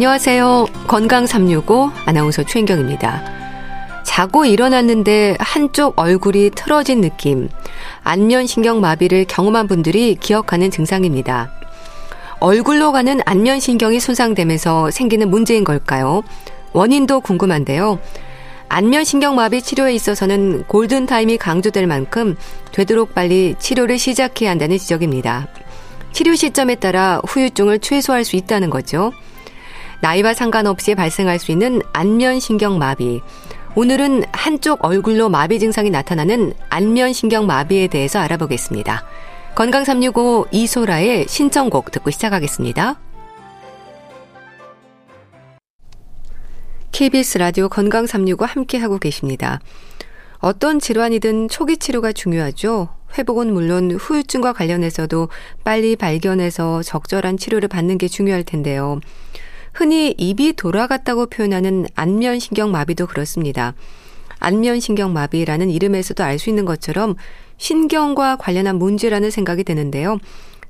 안녕하세요. 건강 365 아나운서 최인경입니다. 자고 일어났는데 한쪽 얼굴이 틀어진 느낌, 안면신경 마비를 경험한 분들이 기억하는 증상입니다. 얼굴로 가는 안면신경이 손상되면서 생기는 문제인 걸까요? 원인도 궁금한데요. 안면신경 마비 치료에 있어서는 골든타임이 강조될 만큼 되도록 빨리 치료를 시작해야 한다는 지적입니다. 치료 시점에 따라 후유증을 최소화할 수 있다는 거죠. 나이와 상관없이 발생할 수 있는 안면신경 마비. 오늘은 한쪽 얼굴로 마비 증상이 나타나는 안면신경 마비에 대해서 알아보겠습니다. 건강 365 이소라의 신청곡 듣고 시작하겠습니다. KBS 라디오 건강 365 함께 하고 계십니다. 어떤 질환이든 초기 치료가 중요하죠. 회복은 물론 후유증과 관련해서도 빨리 발견해서 적절한 치료를 받는 게 중요할 텐데요. 흔히 입이 돌아갔다고 표현하는 안면신경 마비도 그렇습니다. 안면신경 마비라는 이름에서도 알 수 있는 것처럼 신경과 관련한 문제라는 생각이 드는데요.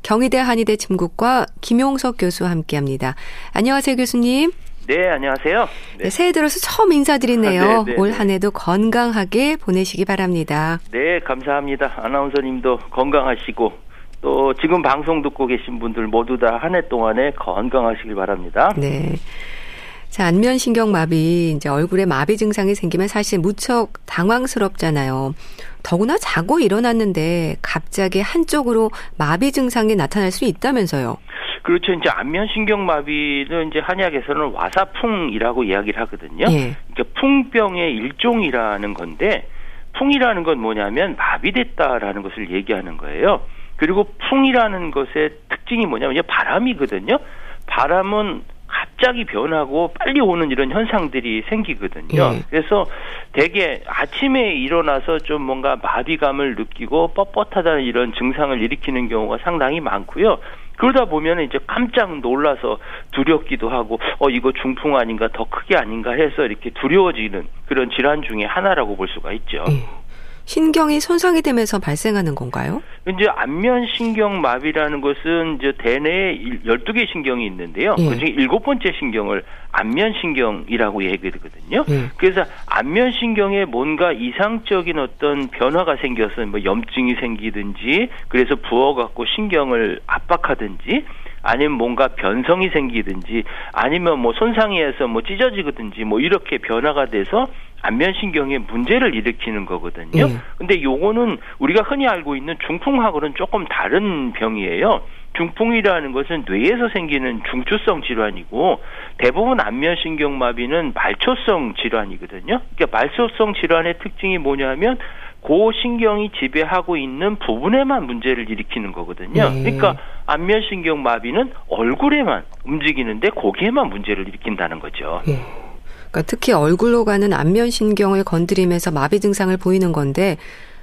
경희대 한의대 침국과 김용석 교수와 함께 합니다. 안녕하세요, 교수님. 네, 안녕하세요. 네. 네, 새해 들어서 처음 인사드리네요. 아, 네, 네, 올한 네. 해도 건강하게 보내시기 바랍니다. 네, 감사합니다. 아나운서님도 건강하시고 또 지금 방송 듣고 계신 분들 모두 다 한 해 동안에 건강하시길 바랍니다. 네. 자, 안면신경 마비, 이제 얼굴에 마비 증상이 생기면 사실 무척 당황스럽잖아요. 더구나 자고 일어났는데 갑자기 한쪽으로 마비 증상이 나타날 수 있다면서요. 그렇죠. 이제 안면신경 마비는 이제 한의학에서는 와사풍이라고 이야기를 하거든요. 예. 그러니까 풍병의 일종이라는 건데 풍이라는 건 뭐냐면 마비됐다라는 것을 얘기하는 거예요. 그리고 풍이라는 것의 특징이 뭐냐면 바람이거든요. 바람은 갑자기 변하고 빨리 오는 이런 현상들이 생기거든요. 예. 그래서 대개 아침에 일어나서 좀 뭔가 마비감을 느끼고 뻣뻣하다는 이런 증상을 일으키는 경우가 상당히 많고요. 그러다 보면 이제 깜짝 놀라서 두렵기도 하고 어 이거 중풍 아닌가 더 크게 아닌가 해서 이렇게 두려워지는 그런 질환 중에 하나라고 볼 수가 있죠. 예. 신경이 손상이 되면서 발생하는 건가요? 이제 안면 신경 마비라는 것은 이제 대뇌에 12개 신경이 있는데요. 예. 그중에 일곱 번째 신경을 안면 신경이라고 얘기하거든요. 예. 그래서 안면 신경에 뭔가 이상적인 어떤 변화가 생겨서 뭐 염증이 생기든지 그래서 부어 갖고 신경을 압박하든지 아니면 뭔가 변성이 생기든지 아니면 뭐 손상이 해서 뭐 찢어지거든지 뭐 이렇게 변화가 돼서 안면신경에 문제를 일으키는 거거든요. 네. 근데 요거는 우리가 흔히 알고 있는 중풍하고는 조금 다른 병이에요. 중풍이라는 것은 뇌에서 생기는 중추성 질환이고 대부분 안면신경 마비는 말초성 질환이거든요. 그러니까 말초성 질환의 특징이 뭐냐면 고 신경이 지배하고 있는 부분에만 문제를 일으키는 거거든요. 네. 그러니까 안면신경 마비는 얼굴에만 움직이는데 거기에만 문제를 일으킨다는 거죠. 네. 그러니까 특히 얼굴로 가는 안면 신경을 건드리면서 마비 증상을 보이는 건데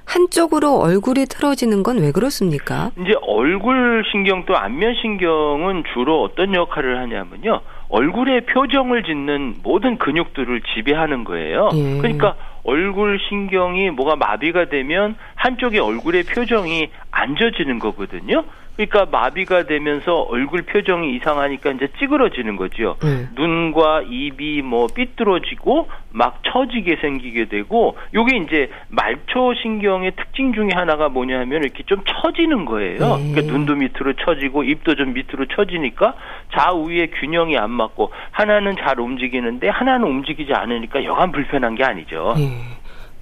한쪽으로 얼굴이 틀어지는 건 왜 그렇습니까? 이제 얼굴 신경 또 안면 신경은 주로 어떤 역할을 하냐면요. 얼굴의 표정을 짓는 모든 근육들을 지배하는 거예요. 예. 그러니까 얼굴 신경이 뭐가 마비가 되면 한쪽의 얼굴의 표정이 앉아지는 거거든요. 그러니까 마비가 되면서 얼굴 표정이 이상하니까 이제 찌그러지는 거죠. 네. 눈과 입이 뭐 삐뚤어지고 막 처지게 생기게 되고 요게 이제 말초 신경의 특징 중에 하나가 뭐냐면 이렇게 좀 처지는 거예요. 네. 그러니까 눈도 밑으로 처지고 입도 좀 밑으로 처지니까 좌우의 균형이 안 맞고 하나는 잘 움직이는데 하나는 움직이지 않으니까 여간 불편한 게 아니죠. 네.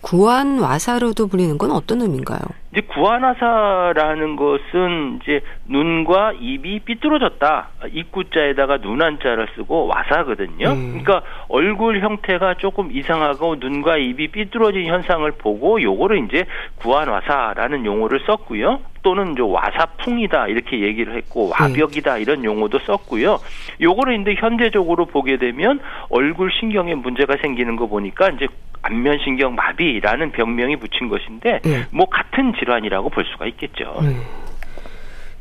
구안와사로도 불리는 건 어떤 의미인가요? 이제 구안화사라는 것은 이제 눈과 입이 삐뚤어졌다. 입구자에다가 눈 한자를 쓰고 와사거든요. 음. 그러니까 얼굴 형태가 조금 이상하고 눈과 입이 삐뚤어진 현상을 보고 요거를 이제 구안화사라는 용어를 썼고요. 또는 이제 와사풍이다 이렇게 얘기를 했고 와벽이다 이런 용어도 썼고요. 요거를 이제 현대적으로 보게 되면 얼굴 신경에 문제가 생기는 거 보니까 이제 안면신경 마비라는 병명이 붙인 것인데 네. 뭐 같은 질환이라고 볼 수가 있겠죠.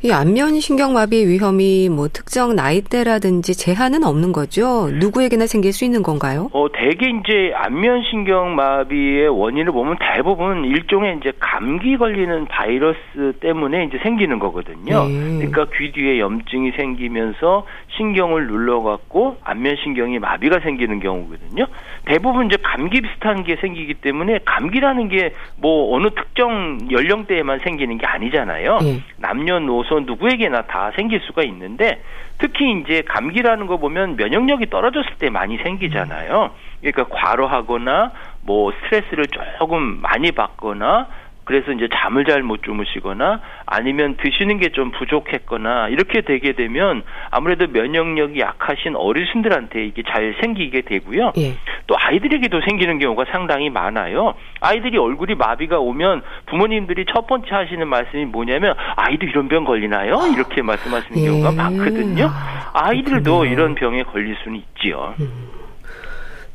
네. 이 안면 신경마비 위험이 뭐 특정 나이대라든지 제한은 없는 거죠? 누구에게나 생길 수 있는 건가요? 어, 대개 이제 안면 신경마비의 원인을 보면 대부분 일종의 이제 감기 걸리는 바이러스 때문에 이제 생기는 거거든요. 네. 그러니까 귀 뒤에 염증이 생기면서 신경을 눌러갖고 안면신경이 마비가 생기는 경우거든요. 대부분 이제 감기 비슷한 게 생기기 때문에 감기라는 게 뭐 어느 특정 연령대에만 생기는 게 아니잖아요. 네. 남녀노소 누구에게나 다 생길 수가 있는데 특히 이제 감기라는 거 보면 면역력이 떨어졌을 때 많이 생기잖아요. 그러니까 과로하거나 뭐 스트레스를 조금 많이 받거나 그래서 이제 잠을 잘 못 주무시거나 아니면 드시는 게 좀 부족했거나 이렇게 되게 되면 아무래도 면역력이 약하신 어르신들한테 이게 잘 생기게 되고요. 예. 또 아이들에게도 생기는 경우가 상당히 많아요. 아이들이 얼굴이 마비가 오면 부모님들이 첫 번째 하시는 말씀이 뭐냐면 아이도 이런 병 걸리나요? 이렇게 말씀하시는 예. 경우가 많거든요. 아이들도 이런 병에 걸릴 수는 있지요. 음.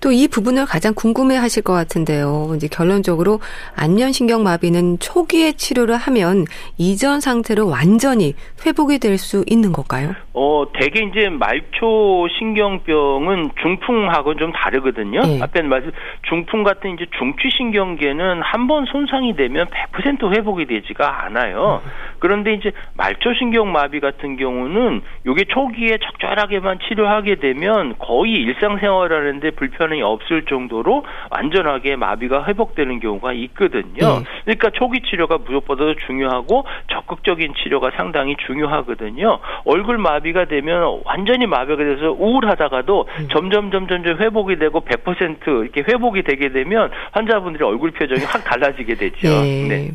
또 이 부분을 가장 궁금해 하실 것 같은데요. 이제 결론적으로 안면신경마비는 초기에 치료를 하면 이전 상태로 완전히 회복이 될 수 있는 걸까요? 어, 대개 이제 말초 신경병은 중풍하고 좀 다르거든요. 네. 앞에 말씀 중풍 같은 이제 중추신경계는 한 번 손상이 되면 100% 회복이 되지가 않아요. 음. 그런데 이제 말초신경마비 같은 경우는 이게 초기에 적절하게만 치료하게 되면 거의 일상생활 하는데 불편 이 없을 정도로 완전하게 마비가 회복되는 경우가 있거든요. 네. 그러니까 초기 치료가 무엇보다도 중요하고 적극적인 치료가 상당히 중요하거든요. 얼굴 마비가 되면 완전히 마비가 돼서 우울하다가도 음. 점점 점점 회복이 되고 100% 이렇게 회복이 되게 되면 환자분들의 얼굴 표정이 확 달라지게 되죠. 네. 네.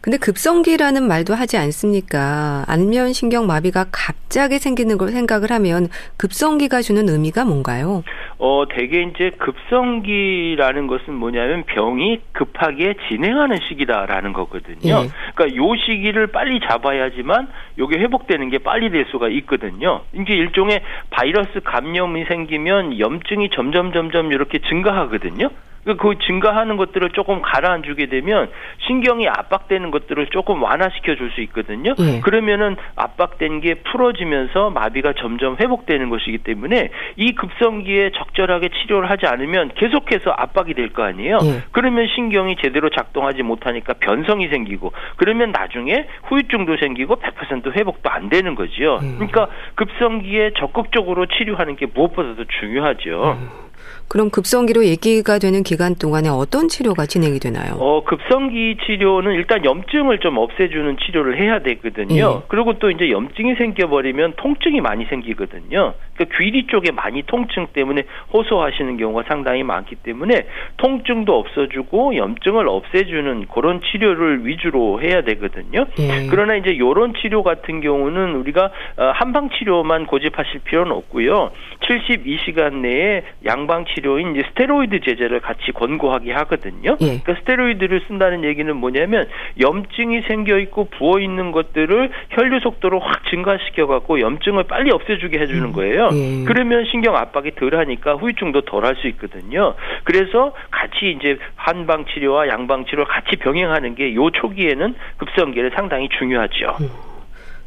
근데 급성기라는 말도 하지 않습니까? 안면 신경 마비가 갑자기 생기는 걸 생각을 하면 급성기가 주는 의미가 뭔가요? 어, 대개 이제 급성기라는 것은 뭐냐면 병이 급하게 진행하는 시기다라는 거거든요. 예. 그러니까 요 시기를 빨리 잡아야지만 요게 회복되는 게 빨리 될 수가 있거든요. 이게 일종의 바이러스 감염이 생기면 염증이 점점 점점 이렇게 증가하거든요. 그, 그 증가하는 것들을 조금 가라앉주게 되면 신경이 압박되는 것들을 조금 완화시켜 줄 수 있거든요. 예. 그러면은 압박된 게 풀어지면서 마비가 점점 회복되는 것이기 때문에 이 급성기에 적절하게 치료를 하지 않으면 계속해서 압박이 될 거 아니에요. 예. 그러면 신경이 제대로 작동하지 못하니까 변성이 생기고 그러면 나중에 후유증도 생기고 100% 회복도 안 되는 거지요. 음. 그러니까 급성기에 적극적으로 치료하는 게 무엇보다도 중요하죠. 음. 그럼 급성기로 얘기가 되는 기간 동안에 어떤 치료가 진행이 되나요? 어, 급성기 치료는 일단 염증을 좀 없애주는 치료를 해야 되거든요. 예. 그리고 또 이제 염증이 생겨버리면 통증이 많이 생기거든요. 그러니까 귀리 쪽에 많이 통증 때문에 호소하시는 경우가 상당히 많기 때문에 통증도 없어주고 염증을 없애주는 그런 치료를 위주로 해야 되거든요. 예. 그러나 이제 이런 치료 같은 경우는 우리가 어, 한방 치료만 고집하실 필요는 없고요. 72시간 내에 양방 치료 치료인 이제 스테로이드 제제를 같이 권고하게 하거든요. 예. 그러니까 스테로이드를 쓴다는 얘기는 뭐냐면 염증이 생겨 있고 부어 있는 것들을 혈류 속도를 확 증가시켜 갖고 염증을 빨리 없애주게 해주는 음. 거예요. 예. 그러면 신경 압박이 덜하니까 후유증도 덜할 수 있거든요. 그래서 같이 이제 한방 치료와 양방 치료 같이 병행하는 게 요 초기에는 급성기를 상당히 중요하죠. 음.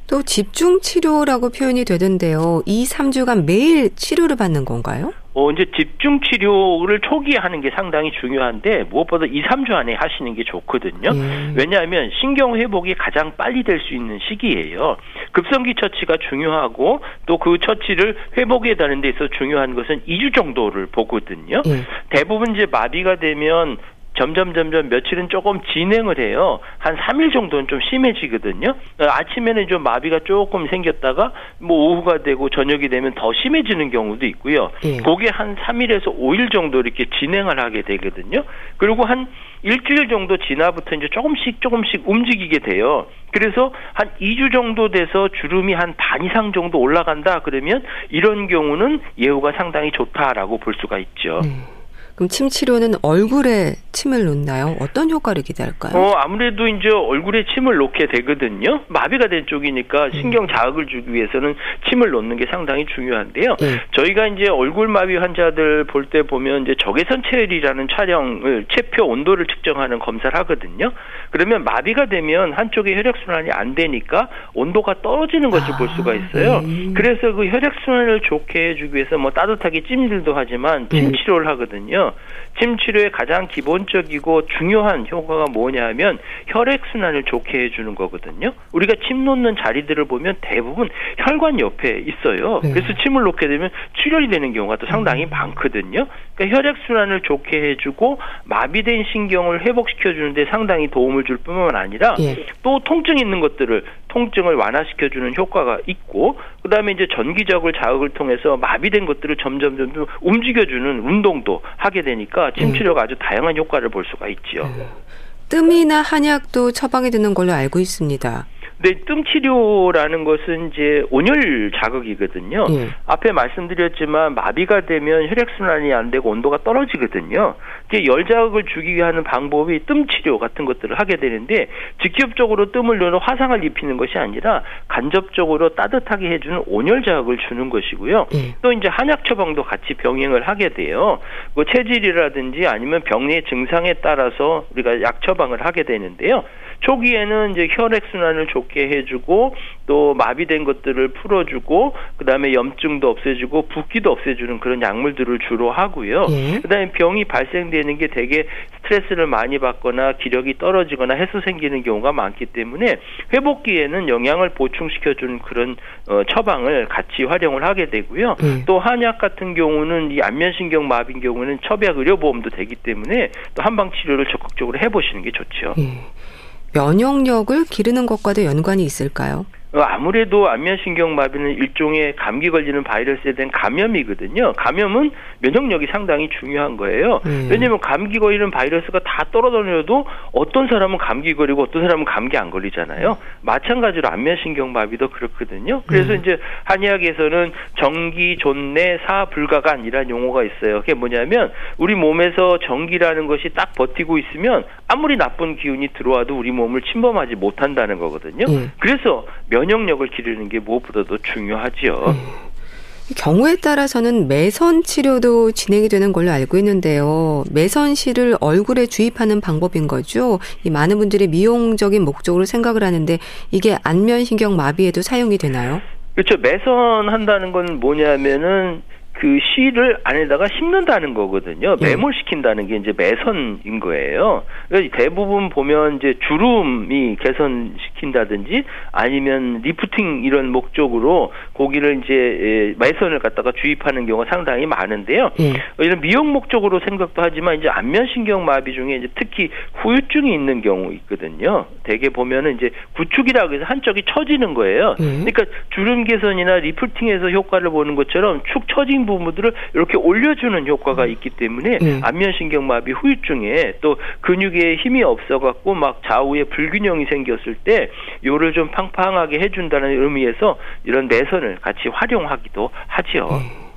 또 집중 치료라고 표현이 되던데요. 2, 3주간 매일 치료를 받는 건가요? 어, 이제 집중 치료를 초기에 하는 게 상당히 중요한데 무엇보다 2, 3주 안에 하시는 게 좋거든요. 음. 왜냐하면 신경 회복이 가장 빨리 될 수 있는 시기예요. 급성기 처치가 중요하고 또 그 처치를 회복해 다는 데 있어 중요한 것은 2주 정도를 보거든요. 음. 대부분 이제 마비가 되면 점점 점점 며칠은 조금 진행을 해요. 한 3일 정도는 좀 심해지거든요. 아침에는 좀 마비가 조금 생겼다가 뭐 오후가 되고 저녁이 되면 더 심해지는 경우도 있고요. 예. 그게 한 3일에서 5일 정도 이렇게 진행을 하게 되거든요. 그리고 한 일주일 정도 지나부터 이제 조금씩 조금씩 움직이게 돼요. 그래서 한 2주 정도 돼서 주름이 한 반 이상 정도 올라간다 그러면 이런 경우는 예후가 상당히 좋다라고 볼 수가 있죠. 음. 그럼 침 치료는 얼굴에 침을 놓나요? 어떤 효과를 기대할까요? 어, 아무래도 이제 얼굴에 침을 놓게 되거든요. 마비가 된 쪽이니까 음. 신경 자극을 주기 위해서는 침을 놓는 게 상당히 중요한데요. 네. 저희가 이제 얼굴 마비 환자들 볼 때 보면 이제 적외선 체열이라는 촬영을 체표 온도를 측정하는 검사를 하거든요. 그러면 마비가 되면 한쪽에 혈액 순환이 안 되니까 온도가 떨어지는 것을 아, 볼 수가 있어요. 네. 그래서 그 혈액 순환을 좋게 해주기 위해서 뭐 따뜻하게 찜질도 하지만 침 네. 치료를 하거든요. 침 치료의 가장 기본적이고 중요한 효과가 뭐냐면 혈액 순환을 좋게 해주는 거거든요. 우리가 침 놓는 자리들을 보면 대부분 혈관 옆에 있어요. 네. 그래서 침을 놓게 되면 출혈이 되는 경우가 또 상당히 음. 많거든요. 그러니까 혈액 순환을 좋게 해주고 마비된 신경을 회복시켜 주는데 상당히 도움을 줄 뿐만 아니라 예. 또 통증 있는 것들을 통증을 완화시켜 주는 효과가 있고 그다음에 이제 전기적을 자극을 통해서 마비된 것들을 점점 점 움직여 주는 운동도 하게 되니까 침 치료가 아주 다양한 효과를 볼 수가 있지요. 네. 뜸이나 한약도 처방이 되는 걸로 알고 있습니다. 네, 뜸 치료라는 것은 이제 온열 자극이거든요. 예. 앞에 말씀드렸지만 마비가 되면 혈액 순환이 안 되고 온도가 떨어지거든요. 열 자극을 주기 위한 방법이 뜸 치료 같은 것들을 하게 되는데 직접적으로 뜸을 넣어 화상을 입히는 것이 아니라 간접적으로 따뜻하게 해주는 온열 자극을 주는 것이고요. 예. 또 이제 한약 처방도 같이 병행을 하게 돼요. 뭐 체질이라든지 아니면 병리의 증상에 따라서 우리가 약 처방을 하게 되는데요. 초기에는 이제 혈액 순환을 좋게 해주고 또 마비된 것들을 풀어주고 그다음에 염증도 없애주고 붓기도 없애주는 그런 약물들을 주로 하고요. 예. 그다음에 병이 발생되는 게 되게 스트레스를 많이 받거나 기력이 떨어지거나 해소 생기는 경우가 많기 때문에 회복기에는 영양을 보충시켜주는 그런 어, 처방을 같이 활용을 하게 되고요. 예. 또 한약 같은 경우는 이 안면신경 마비인 경우는 첩약 의료보험도 되기 때문에 또 한방 치료를 적극적으로 해보시는 게 좋죠. 예. 면역력을 기르는 것과도 연관이 있을까요? 어, 아무래도 안면신경마비는 일종의 감기 걸리는 바이러스에 대한 감염이거든요. 감염은 면역력이 상당히 중요한 거예요. 음. 왜냐하면 감기 걸리는 바이러스가 다 떨어져도 어떤 사람은 감기 걸리고 어떤 사람은 감기 안 걸리잖아요. 마찬가지로 안면신경마비도 그렇거든요. 그래서 음. 이제 한의학에서는 정기 존내 사 불가간이라는 용어가 있어요. 그게 뭐냐면 우리 몸에서 전기라는 것이 딱 버티고 있으면 아무리 나쁜 기운이 들어와도 우리 몸을 침범하지 못한다는 거거든요. 음. 그래서 면 면역력을 기르는 게 무엇보다도 중요하지요. 음. 경우에 따라서는 매선 치료도 진행이 되는 걸로 알고 있는데요. 매선실을 얼굴에 주입하는 방법인 거죠. 이 많은 분들이 미용적인 목적으로 생각을 하는데 이게 안면신경 마비에도 사용이 되나요? 그렇죠. 매선한다는 건 뭐냐면은 그 실을 안에다가 심는다는 거거든요. 예. 매몰시킨다는 게 이제 매선인 거예요. 그러니까 대부분 보면 이제 주름이 개선시킨다든지 아니면 리프팅 이런 목적으로 고기를 이제 예, 매선을 갖다가 주입하는 경우가 상당히 많은데요. 예. 이런 미용 목적으로 생각도 하지만 이제 안면신경 마비 중에 이제 특히 후유증이 있는 경우 있거든요. 대개 보면은 이제 구축이라고 해서 한쪽이 처지는 거예요. 예. 그러니까 주름 개선이나 리프팅에서 효과를 보는 것처럼 축 처진 부분들을 이렇게 올려주는 효과가 있기 때문에 네. 안면신경마비 후유증에 또 근육에 힘이 없어갖고 막 좌우에 불균형이 생겼을 때 요를 좀 팡팡하게 해준다는 의미에서 이런 내선을 같이 활용하기도 하지요. 네.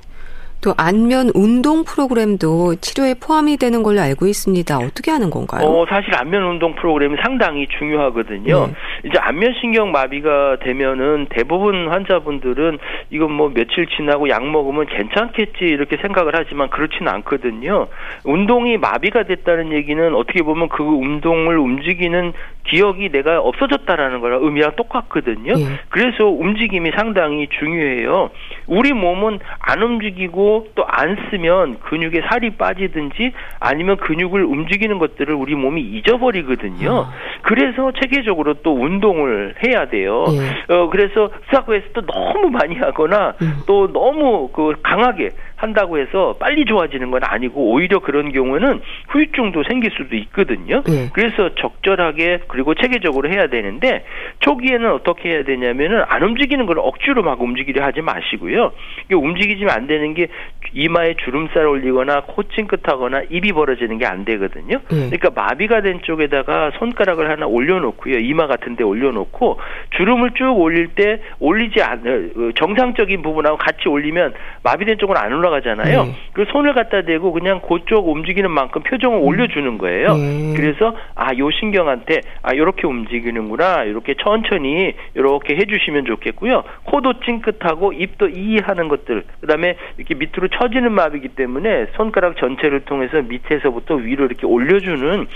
또 안면 운동 프로그램도 치료에 포함이 되는 걸로 알고 있습니다. 어떻게 하는 건가요? 어, 사실 안면 운동 프로그램이 상당히 중요하거든요. 네. 이제 안면 신경 마비가 되면은 대부분 환자분들은 이건 뭐 며칠 지나고 약 먹으면 괜찮겠지 이렇게 생각을 하지만 그렇지는 않거든요. 운동이 마비가 됐다는 얘기는 어떻게 보면 그 운동을 움직이는 기억이 내가 없어졌다라는 거랑 의미랑 똑같거든요. 네. 그래서 움직임이 상당히 중요해요. 우리 몸은 안 움직이고 또 안 쓰면 근육에 살이 빠지든지 아니면 근육을 움직이는 것들을 우리 몸이 잊어버리거든요. 아. 그래서 체계적으로 또 운동을 해야 돼요. 예. 어 그래서 스타크에서 또 너무 많이 하거나 음. 또 너무 그 강하게 한다고 해서 빨리 좋아지는 건 아니고 오히려 그런 경우는 후유증도 생길 수도 있거든요. 네. 그래서 적절하게 그리고 체계적으로 해야 되는데 초기에는 어떻게 해야 되냐면은 안 움직이는 걸 억지로 막 움직이려 하지 마시고요. 이게 움직이지면 안 되는 게 이마에 주름살 올리거나 코 찡긋하거나 입이 벌어지는 게 안 되거든요. 네. 그러니까 마비가 된 쪽에다가 손가락을 하나 올려놓고요. 이마 같은 데 올려놓고 주름을 쭉 올릴 때 올리지 않을 어, 정상적인 부분하고 같이 올리면 마비된 쪽은 안 올라. 올라가잖아요. 네. 그 손을 갖다 대고 그냥 그쪽 움직이는 만큼 표정을 올려주는 거예요. 네. 그래서 아, 요 신경한테 아, 요렇게 움직이는구나. 이렇게 천천히 이렇게 해주시면 좋겠고요. 코도 찡긋하고 입도 이하는 것들. 그다음에 이렇게 밑으로 처지는 마비기 때문에 손가락 전체를 통해서 밑에서부터 위로 이렇게 올려주는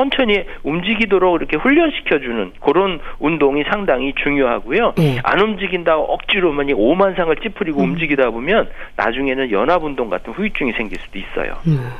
천천히 움직이도록 이렇게 훈련시켜주는 그런 운동이 상당히 중요하고요. 네. 안 움직인다고 억지로만 이 오만상을 찌푸리고 음. 움직이다 보면 나중에는 연합운동 같은 후유증이 생길 수도 있어요. 음.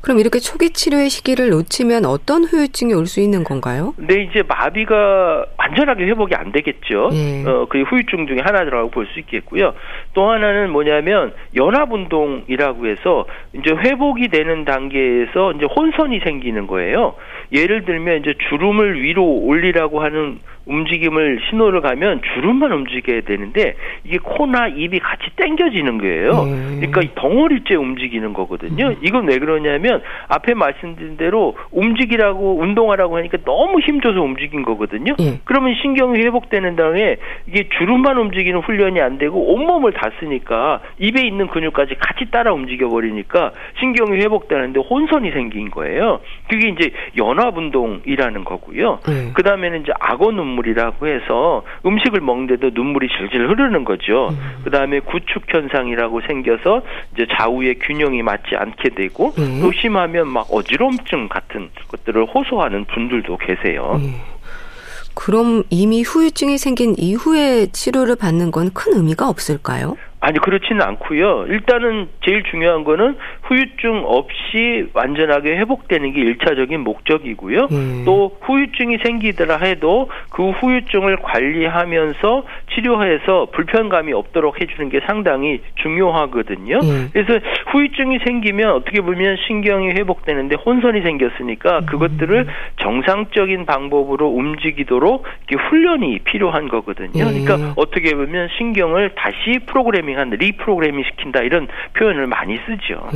그럼 이렇게 초기 치료의 시기를 놓치면 어떤 후유증이 올 수 있는 건가요? 네, 이제 마비가 완전하게 회복이 안 되겠죠. 예. 어, 그 후유증 중에 하나라고 볼 수 있겠고요. 또 하나는 뭐냐면 연합운동이라고 해서 이제 회복이 되는 단계에서 이제 혼선이 생기는 거예요. 예를 들면 이제 주름을 위로 올리라고 하는 움직임을 신호를 가면 주름만 움직여야 되는데 이게 코나 입이 같이 당겨지는 거예요. 음. 그러니까 덩어리째 움직이는 거거든요. 음. 이건 왜 그러냐면 앞에 말씀드린 대로 움직이라고 운동하라고 하니까 너무 힘줘서 움직인 거거든요. 음. 그러면 신경이 회복되는 다음에 이게 주름만 움직이는 훈련이 안 되고 온몸을 다 쓰니까 입에 있는 근육까지 같이 따라 움직여 버리니까 신경이 회복되는데 혼선이 생긴 거예요. 그게 이제 연합 운동이라는 거고요. 음. 그 다음에는 이제 악어 눈물 눈물이라고 해서 음식을 먹는데도 눈물이 질질 흐르는 거죠. 음. 그 다음에 구축 현상이라고 생겨서 이제 좌우의 균형이 맞지 않게 되고 음. 또 심하면 막 어지럼증 같은 것들을 호소하는 분들도 계세요. 음. 그럼 이미 후유증이 생긴 이후에 치료를 받는 건 큰 의미가 없을까요? 아니 그렇지는 않고요. 일단은 제일 중요한 거는 후유증 없이 완전하게 회복되는 게 일차적인 목적이고요. 음. 또 후유증이 생기더라 해도 그 후유증을 관리하면서 치료해서 불편감이 없도록 해주는 게 상당히 중요하거든요. 음. 그래서 후유증이 생기면 어떻게 보면 신경이 회복되는데 혼선이 생겼으니까 음. 그것들을 정상적인 방법으로 움직이도록 훈련이 필요한 거거든요. 그러니까 음. 어떻게 보면 신경을 다시 프로그래밍한 리프로그래밍 시킨다 이런 표현을 많이 쓰죠.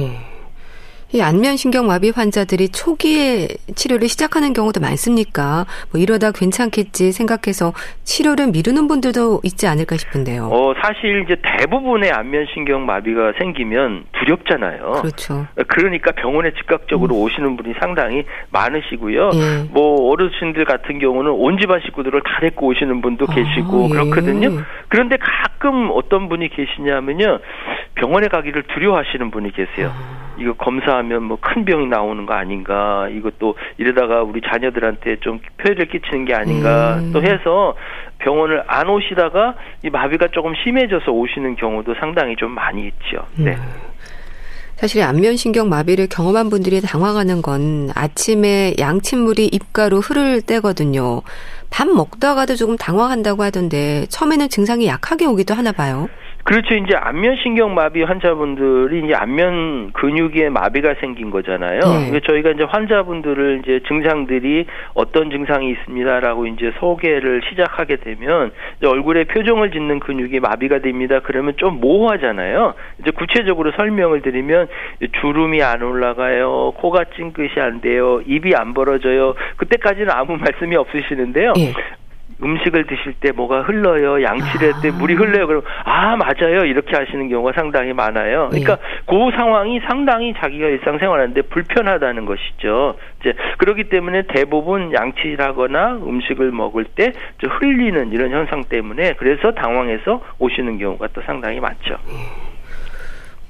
예. 이 안면신경마비 환자들이 초기에 치료를 시작하는 경우도 많습니까? 뭐 이러다 괜찮겠지 생각해서 치료를 미루는 분들도 있지 않을까 싶은데요. 어, 사실 이제 대부분의 안면신경마비가 생기면 두렵잖아요. 그렇죠. 그러니까 병원에 즉각적으로 음. 오시는 분이 상당히 많으시고요. 예. 뭐 어르신들 같은 경우는 온 집안 식구들을 다 데리고 오시는 분도 아, 계시고 예. 그렇거든요. 그런데 가끔 어떤 분이 계시냐면요. 병원에 가기를 두려워하시는 분이 계세요. 아. 이거 검사하면 뭐 큰 병이 나오는 거 아닌가 이것도 이러다가 우리 자녀들한테 좀 폐해를 끼치는 게 아닌가 음. 또 해서 병원을 안 오시다가 이 마비가 조금 심해져서 오시는 경우도 상당히 좀 많이 있죠. 네. 음. 사실 안면신경 마비를 경험한 분들이 당황하는 건 아침에 양침물이 입가로 흐를 때거든요. 밥 먹다가도 조금 당황한다고 하던데 처음에는 증상이 약하게 오기도 하나 봐요. 그렇죠. 이제 안면신경 마비 환자분들이 이제 안면 근육에 마비가 생긴 거잖아요. 네. 저희가 이제 환자분들을 이제 증상들이 어떤 증상이 있습니다라고 이제 소개를 시작하게 되면 얼굴에 표정을 짓는 근육이 마비가 됩니다. 그러면 좀 모호하잖아요. 이제 구체적으로 설명을 드리면 주름이 안 올라가요. 코가 찡긋이 안 돼요. 입이 안 벌어져요. 그때까지는 아무 말씀이 없으시는데요. 네. 음식을 드실 때 뭐가 흘러요, 양치를 할때 아. 물이 흘러요. 그럼 아 맞아요 이렇게 하시는 경우가 상당히 많아요. 그러니까 네. 그 상황이 상당히 자기가 일상생활하는데 불편하다는 것이죠. 이제 그렇기 때문에 대부분 양치하거나 음식을 먹을 때 흘리는 이런 현상 때문에 그래서 당황해서 오시는 경우가 또 상당히 많죠. 음.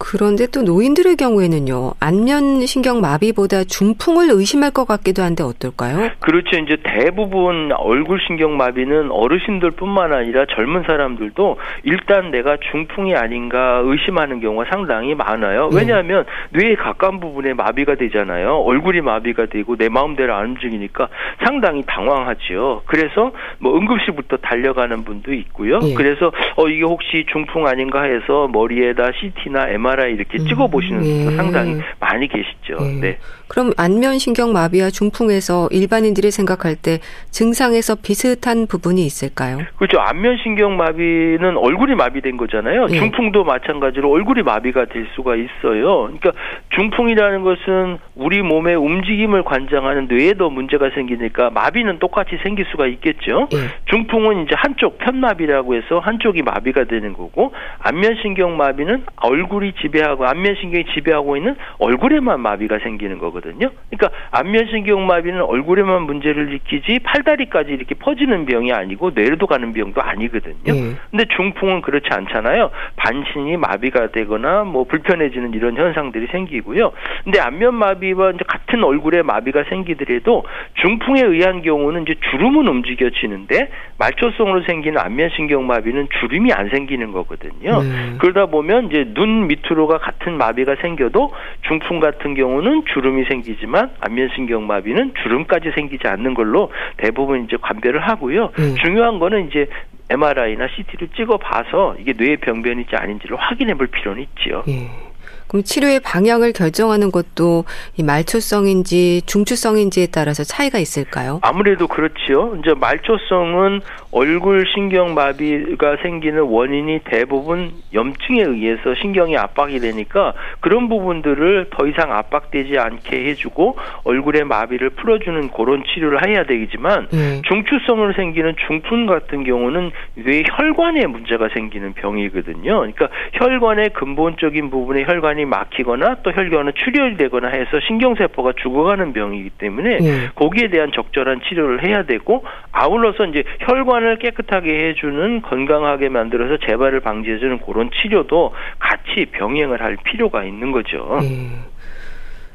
그런데 또 노인들의 경우에는요, 안면 신경 마비보다 중풍을 의심할 것 같기도 한데 어떨까요? 그렇죠. 이제 대부분 얼굴 신경 마비는 어르신들뿐만 아니라 젊은 사람들도 일단 내가 중풍이 아닌가 의심하는 경우가 상당히 많아요. 네. 왜냐하면 네. 뇌에 가까운 부분에 마비가 되잖아요. 얼굴이 마비가 되고 내 마음대로 안 움직이니까 상당히 당황하지요. 그래서 뭐 응급실부터 달려가는 분도 있고요. 네. 그래서 어 이게 혹시 중풍 아닌가 해서 머리에다 CT나 MRI MRI 이렇게 음. 찍어 보시는 네. 상당히 많이 계시죠. 네. 네. 그럼 안면 신경 마비와 중풍에서 일반인들이 생각할 때 증상에서 비슷한 부분이 있을까요? 그렇죠. 안면 신경 마비는 얼굴이 마비된 거잖아요. 네. 중풍도 마찬가지로 얼굴이 마비가 될 수가 있어요. 그러니까 중풍이라는 것은 우리 몸의 움직임을 관장하는 뇌에도 문제가 생기니까 마비는 똑같이 생길 수가 있겠죠. 네. 중풍은 이제 한쪽 편마비라고 해서 한쪽이 마비가 되는 거고 안면 신경 마비는 얼굴이 지배하고 안면신경이 지배하고 있는 얼굴에만 마비가 생기는 거거든요. 그러니까 안면신경 마비는 얼굴에만 문제를 일으키지 팔다리까지 이렇게 퍼지는 병이 아니고 뇌로도 가는 병도 아니거든요. 음. 근데 중풍은 그렇지 않잖아요. 반신이 마비가 되거나 뭐 불편해지는 이런 현상들이 생기고요. 근데 안면 마비와 이제 같은 얼굴에 마비가 생기더라도 중풍에 의한 경우는 이제 주름은 움직여지는데 말초성으로 생기는 안면신경 마비는 주름이 안 생기는 거거든요. 음. 그러다 보면 이제 눈 밑으 로가 같은 마비가 생겨도 중풍 같은 경우는 주름이 생기지만 안면신경 마비는 주름까지 생기지 않는 걸로 대부분 이제 관별을 하고요. 음. 중요한 거는 이제 MRI나 CT를 찍어 봐서 이게 뇌의 병변인지 아닌지를 확인해 볼 필요는 있지요. 예. 그럼 치료의 방향을 결정하는 것도 이 말초성인지 중추성인지에 따라서 차이가 있을까요? 아무래도 그렇지요. 이제 말초성은 얼굴 신경 마비가 생기는 원인이 대부분 염증에 의해서 신경이 압박이 되니까 그런 부분들을 더 이상 압박되지 않게 해주고 얼굴의 마비를 풀어주는 그런 치료를 해야 되겠지만 네. 중추성으로 생기는 중풍 같은 경우는 뇌 혈관에 문제가 생기는 병이거든요. 그러니까 혈관의 근본적인 부분에 혈관이 혈관이 막히거나 또 혈관은 출혈되거나 해서 신경세포가 죽어가는 병이기 때문에 예. 거기에 대한 적절한 치료를 해야 되고 아울러서 이제 혈관을 깨끗하게 해주는 건강하게 만들어서 재발을 방지해주는 그런 치료도 같이 병행을 할 필요가 있는 거죠. 예.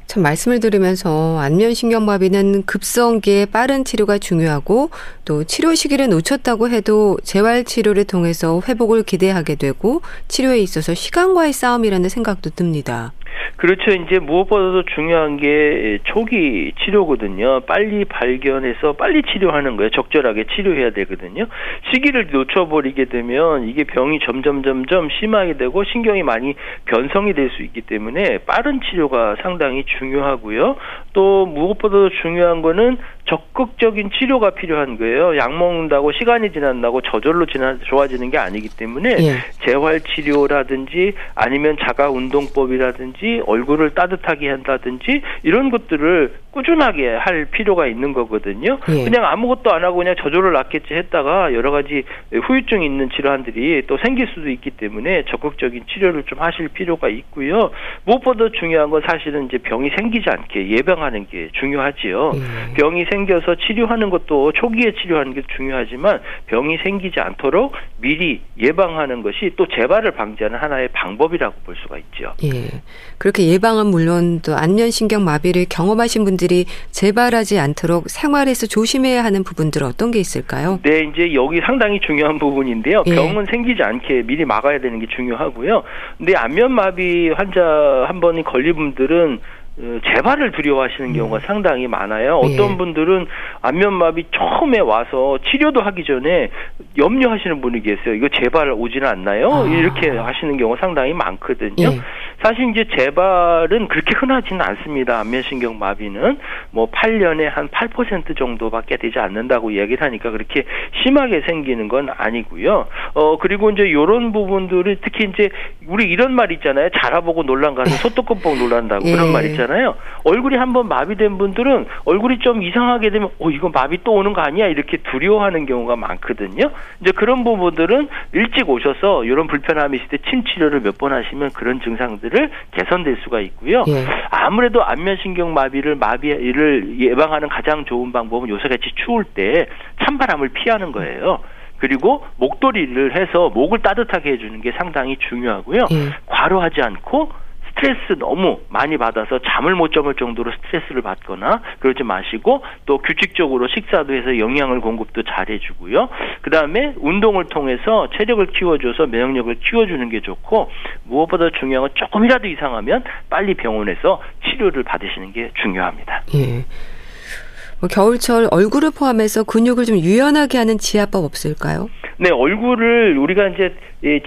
참 말씀을 들으면서 안면신경마비는 급성기에 빠른 치료가 중요하고 또 치료 시기를 놓쳤다고 해도 재활 치료를 통해서 회복을 기대하게 되고 치료에 있어서 시간과의 싸움이라는 생각도 듭니다. 그렇죠. 이제 무엇보다도 중요한 게 초기 치료거든요. 빨리 발견해서 빨리 치료하는 거예요. 적절하게 치료해야 되거든요. 시기를 놓쳐버리게 되면 이게 병이 점점 점점 심하게 되고 신경이 많이 변성이 될 수 있기 때문에 빠른 치료가 상당히 중요하고요. 또 무엇보다도 중요한 거는 적극적인 치료가 필요한 거예요. 약 먹는다고 시간이 지난다고 저절로 지나 좋아지는 게 아니기 때문에 예. 재활 치료라든지 아니면 자가 운동법이라든지 얼굴을 따뜻하게 한다든지 이런 것들을 꾸준하게 할 필요가 있는 거거든요. 예. 그냥 아무것도 안 하고 그냥 저절로 낫겠지 했다가 여러 가지 후유증이 있는 질환들이 또 생길 수도 있기 때문에 적극적인 치료를 좀 하실 필요가 있고요. 무엇보다 중요한 건 사실은 이제 병이 생기지 않게 예방하 는 게 중요하지요. 예. 병이 생겨서 치료하는 것도 초기에 치료하는 게 중요하지만 병이 생기지 않도록 미리 예방하는 것이 또 재발을 방지하는 하나의 방법이라고 볼 수가 있죠. 예. 그렇게 예방은 물론 또 안면신경 마비를 경험하신 분들이 재발하지 않도록 생활에서 조심해야 하는 부분들 어떤 게 있을까요? 네, 이제 여기 상당히 중요한 부분인데요. 예. 병은 생기지 않게 미리 막아야 되는 게 중요하고요. 근데 안면 마비 환자 한 번이 걸린 분들은 어, 재발을 두려워하시는 경우가 음. 상당히 많아요. 어떤 예. 분들은 안면마비 처음에 와서 치료도 하기 전에 염려하시는 분이 계세요. 이거 재발 오지는 않나요? 아. 이렇게 하시는 경우가 상당히 많거든요. 예. 사실 이제 재발은 그렇게 흔하지는 않습니다. 안면신경 마비는 뭐 8년에 한 8% 정도밖에 되지 않는다고 얘기를 하니까 그렇게 심하게 생기는 건 아니고요. 어 그리고 이제 요런 부분들이 특히 이제 우리 이런 말 있잖아요. 자라보고 놀란 가서 소뚜껑 놀란다고 예. 그런 말 있잖아요. 있잖아요. 얼굴이 한번 마비된 분들은 얼굴이 좀 이상하게 되면 어 이거 마비 또 오는 거 아니야 이렇게 두려워하는 경우가 많거든요. 이제 그런 부분들은 일찍 오셔서 이런 불편함이 있을 때 침 치료를 몇 번 하시면 그런 증상들을 개선될 수가 있고요. 예. 아무래도 안면신경 마비를 마비를 예방하는 가장 좋은 방법은 요새같이 추울 때 찬바람을 피하는 거예요. 그리고 목도리를 해서 목을 따뜻하게 해주는 게 상당히 중요하고요. 예. 과로하지 않고 스트레스 너무 많이 받아서 잠을 못 잠을 정도로 스트레스를 받거나 그러지 마시고 또 규칙적으로 식사도 해서 영양을 공급도 잘 해주고요. 그 다음에 운동을 통해서 체력을 키워줘서 면역력을 키워주는 게 좋고 무엇보다 중요한 건 조금이라도 이상하면 빨리 병원에서 치료를 받으시는 게 중요합니다. 예. 뭐 겨울철 얼굴을 포함해서 근육을 좀 유연하게 하는 지압법 없을까요? 네, 얼굴을 우리가 이제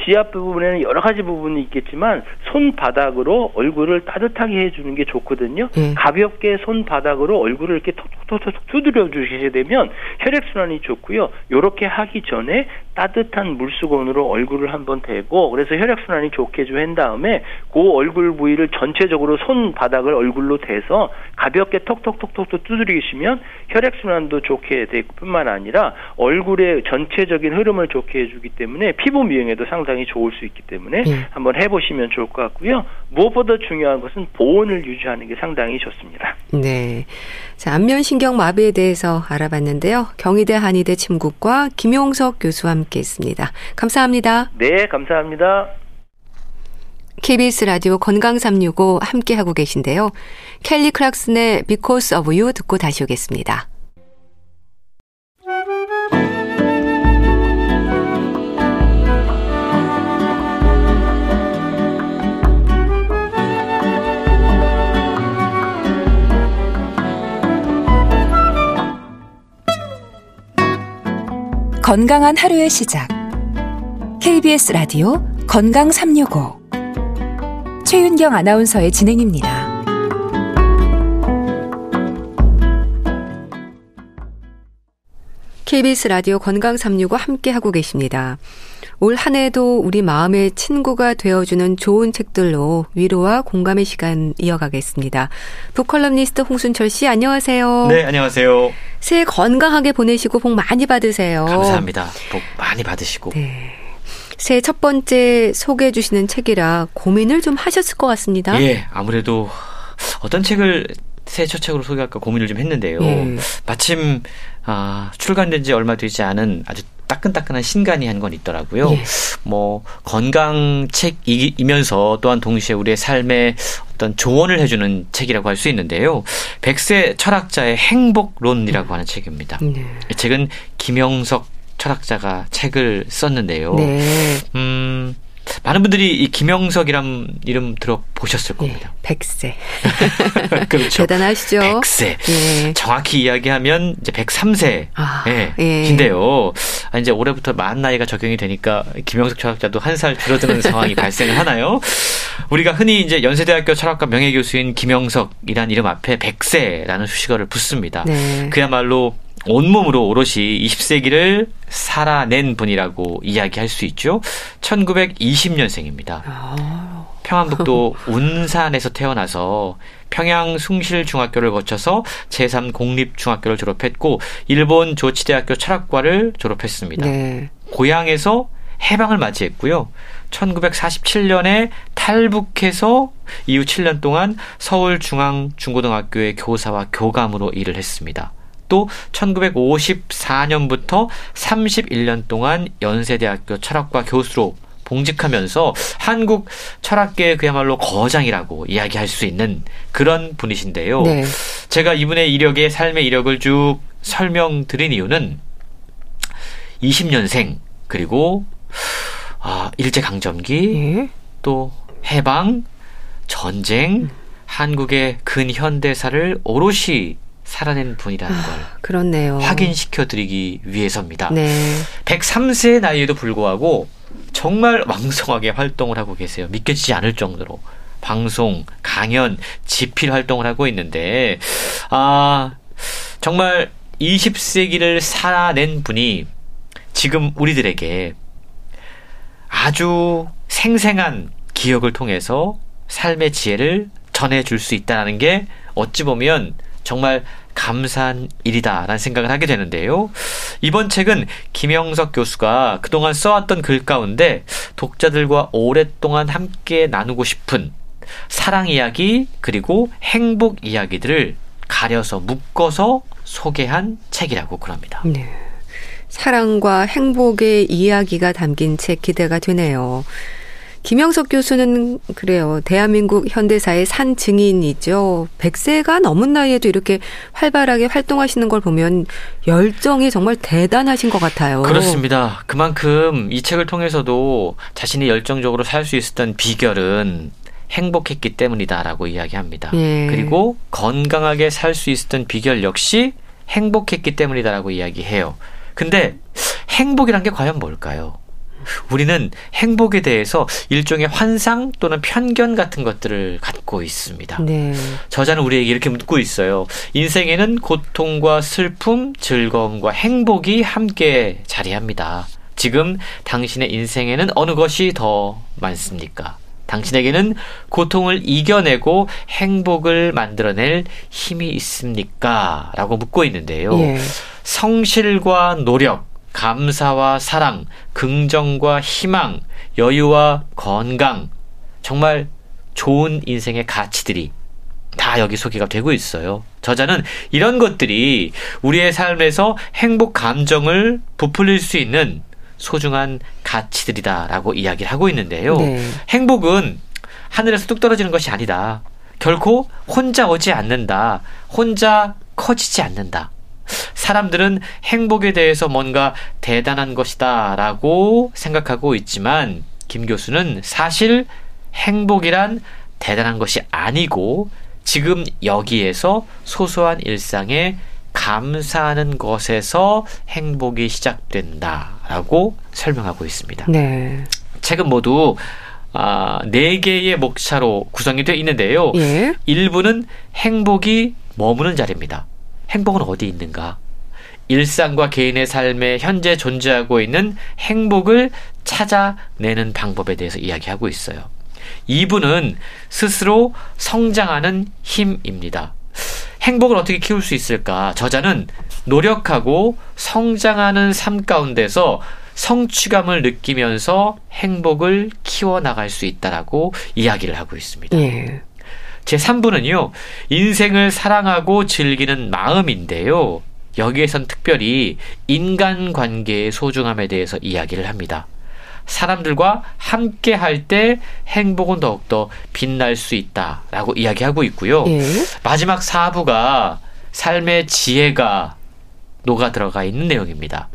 지압 부분에는 여러 가지 부분이 있겠지만 손바닥으로 얼굴을 따뜻하게 해주는 게 좋거든요. 네. 가볍게 손바닥으로 얼굴을 이렇게 톡톡톡톡 두드려 주시게 되면 혈액 순환이 좋고요. 요렇게 하기 전에 따뜻한 물수건으로 얼굴을 한번 대고 그래서 혈액 순환이 좋게 좀 한 다음에 그 얼굴 부위를 전체적으로 손바닥을 얼굴로 대서 가볍게 톡톡톡톡 두드리시면 혈액순환도 좋게 될 뿐만 아니라 얼굴의 전체적인 흐름을 좋게 해주기 때문에 피부 미용에도 상당히 좋을 수 있기 때문에 네. 한번 해보시면 좋을 것 같고요. 무엇보다 중요한 것은 보온을 유지하는 게 상당히 좋습니다. 네. 자, 안면신경 마비에 대해서 알아봤는데요. 경희대 한의대 침구과 김용석 교수와 함께 했습니다. 감사합니다. 네, 감사합니다. KBS 라디오 건강 365 함께 하고 계신데요. 켈리 클락슨의 Because of You 듣고 다시 오겠습니다. 건강한 하루의 시작. KBS 라디오 건강 365 최윤경 아나운서의 진행입니다. KBS 라디오 건강 365 함께 하고 계십니다. 올 한 해도 우리 마음의 친구가 되어주는 좋은 책들로 위로와 공감의 시간 이어가겠습니다. 북컬럼니스트 홍순철 씨 안녕하세요. 네, 안녕하세요. 새해 건강하게 보내시고 복 많이 받으세요. 감사합니다. 복 많이 받으시고. 네. 새해 첫 번째 소개해 주시는 책이라 고민을 좀 하셨을 것 같습니다. 예, 아무래도 어떤 책을 새해 첫 책으로 소개할까 고민을 좀 했는데요. 예. 마침 아, 출간된 지 얼마 되지 않은 아주 따끈따끈한 신간이 한 건 있더라고요. 예. 뭐 건강 책이면서 또한 동시에 우리의 삶에 어떤 조언을 해주는 책이라고 할 수 있는데요. 백세 철학자의 행복론이라고 하는 책입니다. 네. 이 책은 김영석 철학자가 책을 썼는데요. 네. 음, 많은 분들이 이 김영석이란 이름 들어보셨을 예, 겁니다. 네, 백세. 그렇죠. 대단하시죠. 백세. 네. 정확히 이야기하면 이제 103세. 아, 예. 인데요. 아, 이제 올해부터 만 나이가 적용이 되니까 김영석 철학자도 한 살 줄어드는 상황이 발생을 하나요? 우리가 흔히 이제 연세대학교 철학과 명예교수인 김영석이란 이름 앞에 백세라는 수식어를 붙습니다. 네. 그야말로 온몸으로 오롯이 20세기를 살아낸 분이라고 이야기할 수 있죠. 1920년생입니다. 아. 평안북도 운산에서 태어나서 평양 숭실중학교를 거쳐서 제3공립중학교를 졸업했고 일본 조치대학교 철학과를 졸업했습니다. 네. 고향에서 해방을 맞이했고요. 1947년에 탈북해서 이후 7년 동안 서울중앙중고등학교의 교사와 교감으로 일을 했습니다. 또 1954년부터 31년 동안 연세대학교 철학과 교수로 봉직하면서 한국 철학계의 그야말로 거장이라고 이야기할 수 있는 그런 분이신데요. 네. 제가 이분의 이력의 삶의 이력을 쭉 설명드린 이유는 20년생 그리고 아, 일제 강점기 네. 또 해방 전쟁 음. 한국의 근현대사를 오롯이 살아낸 분이라는 아, 걸 그렇네요. 확인시켜 드리기 위해서입니다. 네. 103세의 나이에도 불구하고 정말 왕성하게 활동을 하고 계세요. 믿겨지지 않을 정도로 방송, 강연, 집필 활동을 하고 있는데 아 정말 20세기를 살아낸 분이 지금 우리들에게 아주 생생한 기억을 통해서 삶의 지혜를 전해줄 수 있다는 게 어찌 보면 정말 감사한 일이다라는 생각을 하게 되는데요. 이번 책은 김영석 교수가 그동안 써왔던 글 가운데 독자들과 오랫동안 함께 나누고 싶은 사랑 이야기 그리고 행복 이야기들을 가려서 묶어서 소개한 책이라고 그럽니다. 네. 사랑과 행복의 이야기가 담긴 책 기대가 되네요. 김영석 교수는 그래요. 대한민국 현대사의 산 증인이죠. 100세가 넘은 나이에도 이렇게 활발하게 활동하시는 걸 보면 열정이 정말 대단하신 것 같아요. 그렇습니다. 그만큼 이 책을 통해서도 자신이 열정적으로 살 수 있었던 비결은 행복했기 때문이다라고 이야기합니다. 예. 그리고 건강하게 살 수 있었던 비결 역시 행복했기 때문이다라고 이야기해요. 근데 행복이란 게 과연 뭘까요? 우리는 행복에 대해서 일종의 환상 또는 편견 같은 것들을 갖고 있습니다. 네. 저자는 우리에게 이렇게 묻고 있어요. 인생에는 고통과 슬픔, 즐거움과 행복이 함께 자리합니다. 지금 당신의 인생에는 어느 것이 더 많습니까? 당신에게는 고통을 이겨내고 행복을 만들어낼 힘이 있습니까? 라고 묻고 있는데요. 예. 성실과 노력, 감사와 사랑, 긍정과 희망, 여유와 건강, 정말 좋은 인생의 가치들이 다 여기 소개가 되고 있어요. 저자는 이런 것들이 우리의 삶에서 행복 감정을 부풀릴 수 있는 소중한 가치들이다라고 이야기를 하고 있는데요. 네. 행복은 하늘에서 뚝 떨어지는 것이 아니다. 결코 혼자 오지 않는다. 혼자 커지지 않는다. 사람들은 행복에 대해서 뭔가 대단한 것이다 라고 생각하고 있지만 김 교수는 사실 행복이란 대단한 것이 아니고 지금 여기에서 소소한 일상에 감사하는 것에서 행복이 시작된다라고 설명하고 있습니다. 네. 책은 모두 아, 네 개의 목차로 구성이 되어 있는데요. 예. 일부는 행복이 머무는 자리입니다. 행복은 어디 있는가? 일상과 개인의 삶에 현재 존재하고 있는 행복을 찾아내는 방법에 대해서 이야기하고 있어요. 2부는 스스로 성장하는 힘입니다. 행복을 어떻게 키울 수 있을까? 저자는 노력하고 성장하는 삶 가운데서 성취감을 느끼면서 행복을 키워나갈 수 있다라고 이야기를 하고 있습니다. 예. 제 3부는요, 인생을 사랑하고 즐기는 마음인데요. 여기에선 특별히 인간 관계의 소중함에 대해서 이야기를 합니다. 사람들과 함께 할 때 행복은 더욱더 빛날 수 있다라고 이야기하고 있고요. 예. 마지막 4부가 삶의 지혜가 녹아 들어가 있는 내용입니다.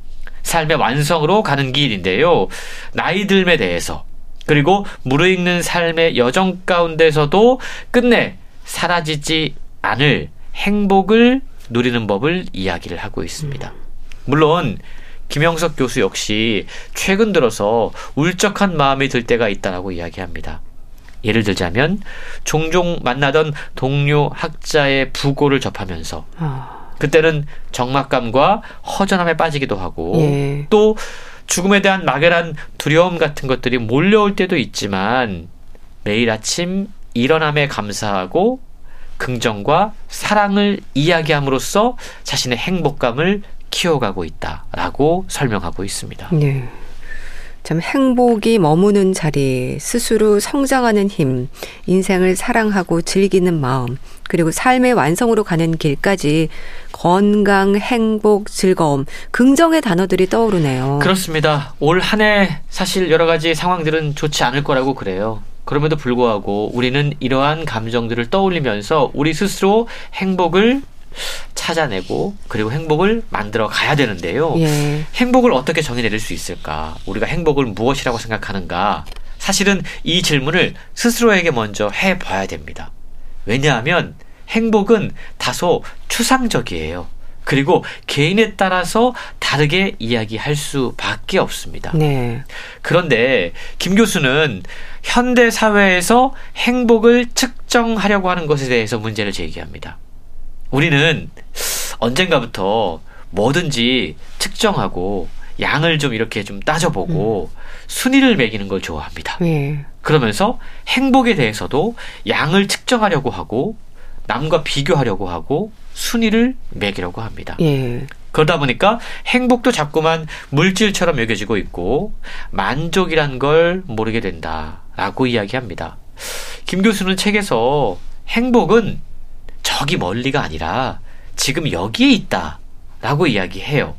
삶의 완성으로 가는 길인데요. 나이 들에 대해서 그리고 무르익는 삶의 여정 가운데서도 끝내 사라지지 않을 행복을 누리는 법을 이야기를 하고 있습니다. 물론 김영석 교수 역시 최근 들어서 울적한 마음이 들 때가 있다라고 이야기합니다. 예를 들자면 종종 만나던 동료 학자의 부고를 접하면서 아... 그때는 적막감과 허전함에 빠지기도 하고 예. 또 죽음에 대한 막연한 두려움 같은 것들이 몰려올 때도 있지만 매일 아침 일어남에 감사하고 긍정과 사랑을 이야기함으로써 자신의 행복감을 키워가고 있다라고 설명하고 있습니다. 네. 참 행복이 머무는 자리, 스스로 성장하는 힘, 인생을 사랑하고 즐기는 마음, 그리고 삶의 완성으로 가는 길까지 건강, 행복, 즐거움, 긍정의 단어들이 떠오르네요. 그렇습니다. 올 한 해 사실 여러 가지 상황들은 좋지 않을 거라고 그래요. 그럼에도 불구하고 우리는 이러한 감정들을 떠올리면서 우리 스스로 행복을 찾아내고 그리고 행복을 만들어 가야 되는데요. 예. 행복을 어떻게 정의 내릴 수 있을까? 우리가 행복을 무엇이라고 생각하는가? 사실은 이 질문을 스스로에게 먼저 해 봐야 됩니다. 왜냐하면 행복은 다소 추상적이에요. 그리고 개인에 따라서 다르게 이야기할 수밖에 없습니다. 네. 그런데 김 교수는 현대 사회에서 행복을 측정하려고 하는 것에 대해서 문제를 제기합니다. 우리는 언젠가부터 뭐든지 측정하고 양을 좀 이렇게 좀 따져보고 음. 순위를 매기는 걸 좋아합니다. 네. 그러면서 행복에 대해서도 양을 측정하려고 하고 남과 비교하려고 하고 순위를 매기려고 합니다. 예. 그러다 보니까 행복도 자꾸만 물질처럼 여겨지고 있고 만족이란 걸 모르게 된다라고 이야기합니다. 김 교수는 책에서 행복은 저기 멀리가 아니라 지금 여기에 있다 라고 이야기해요.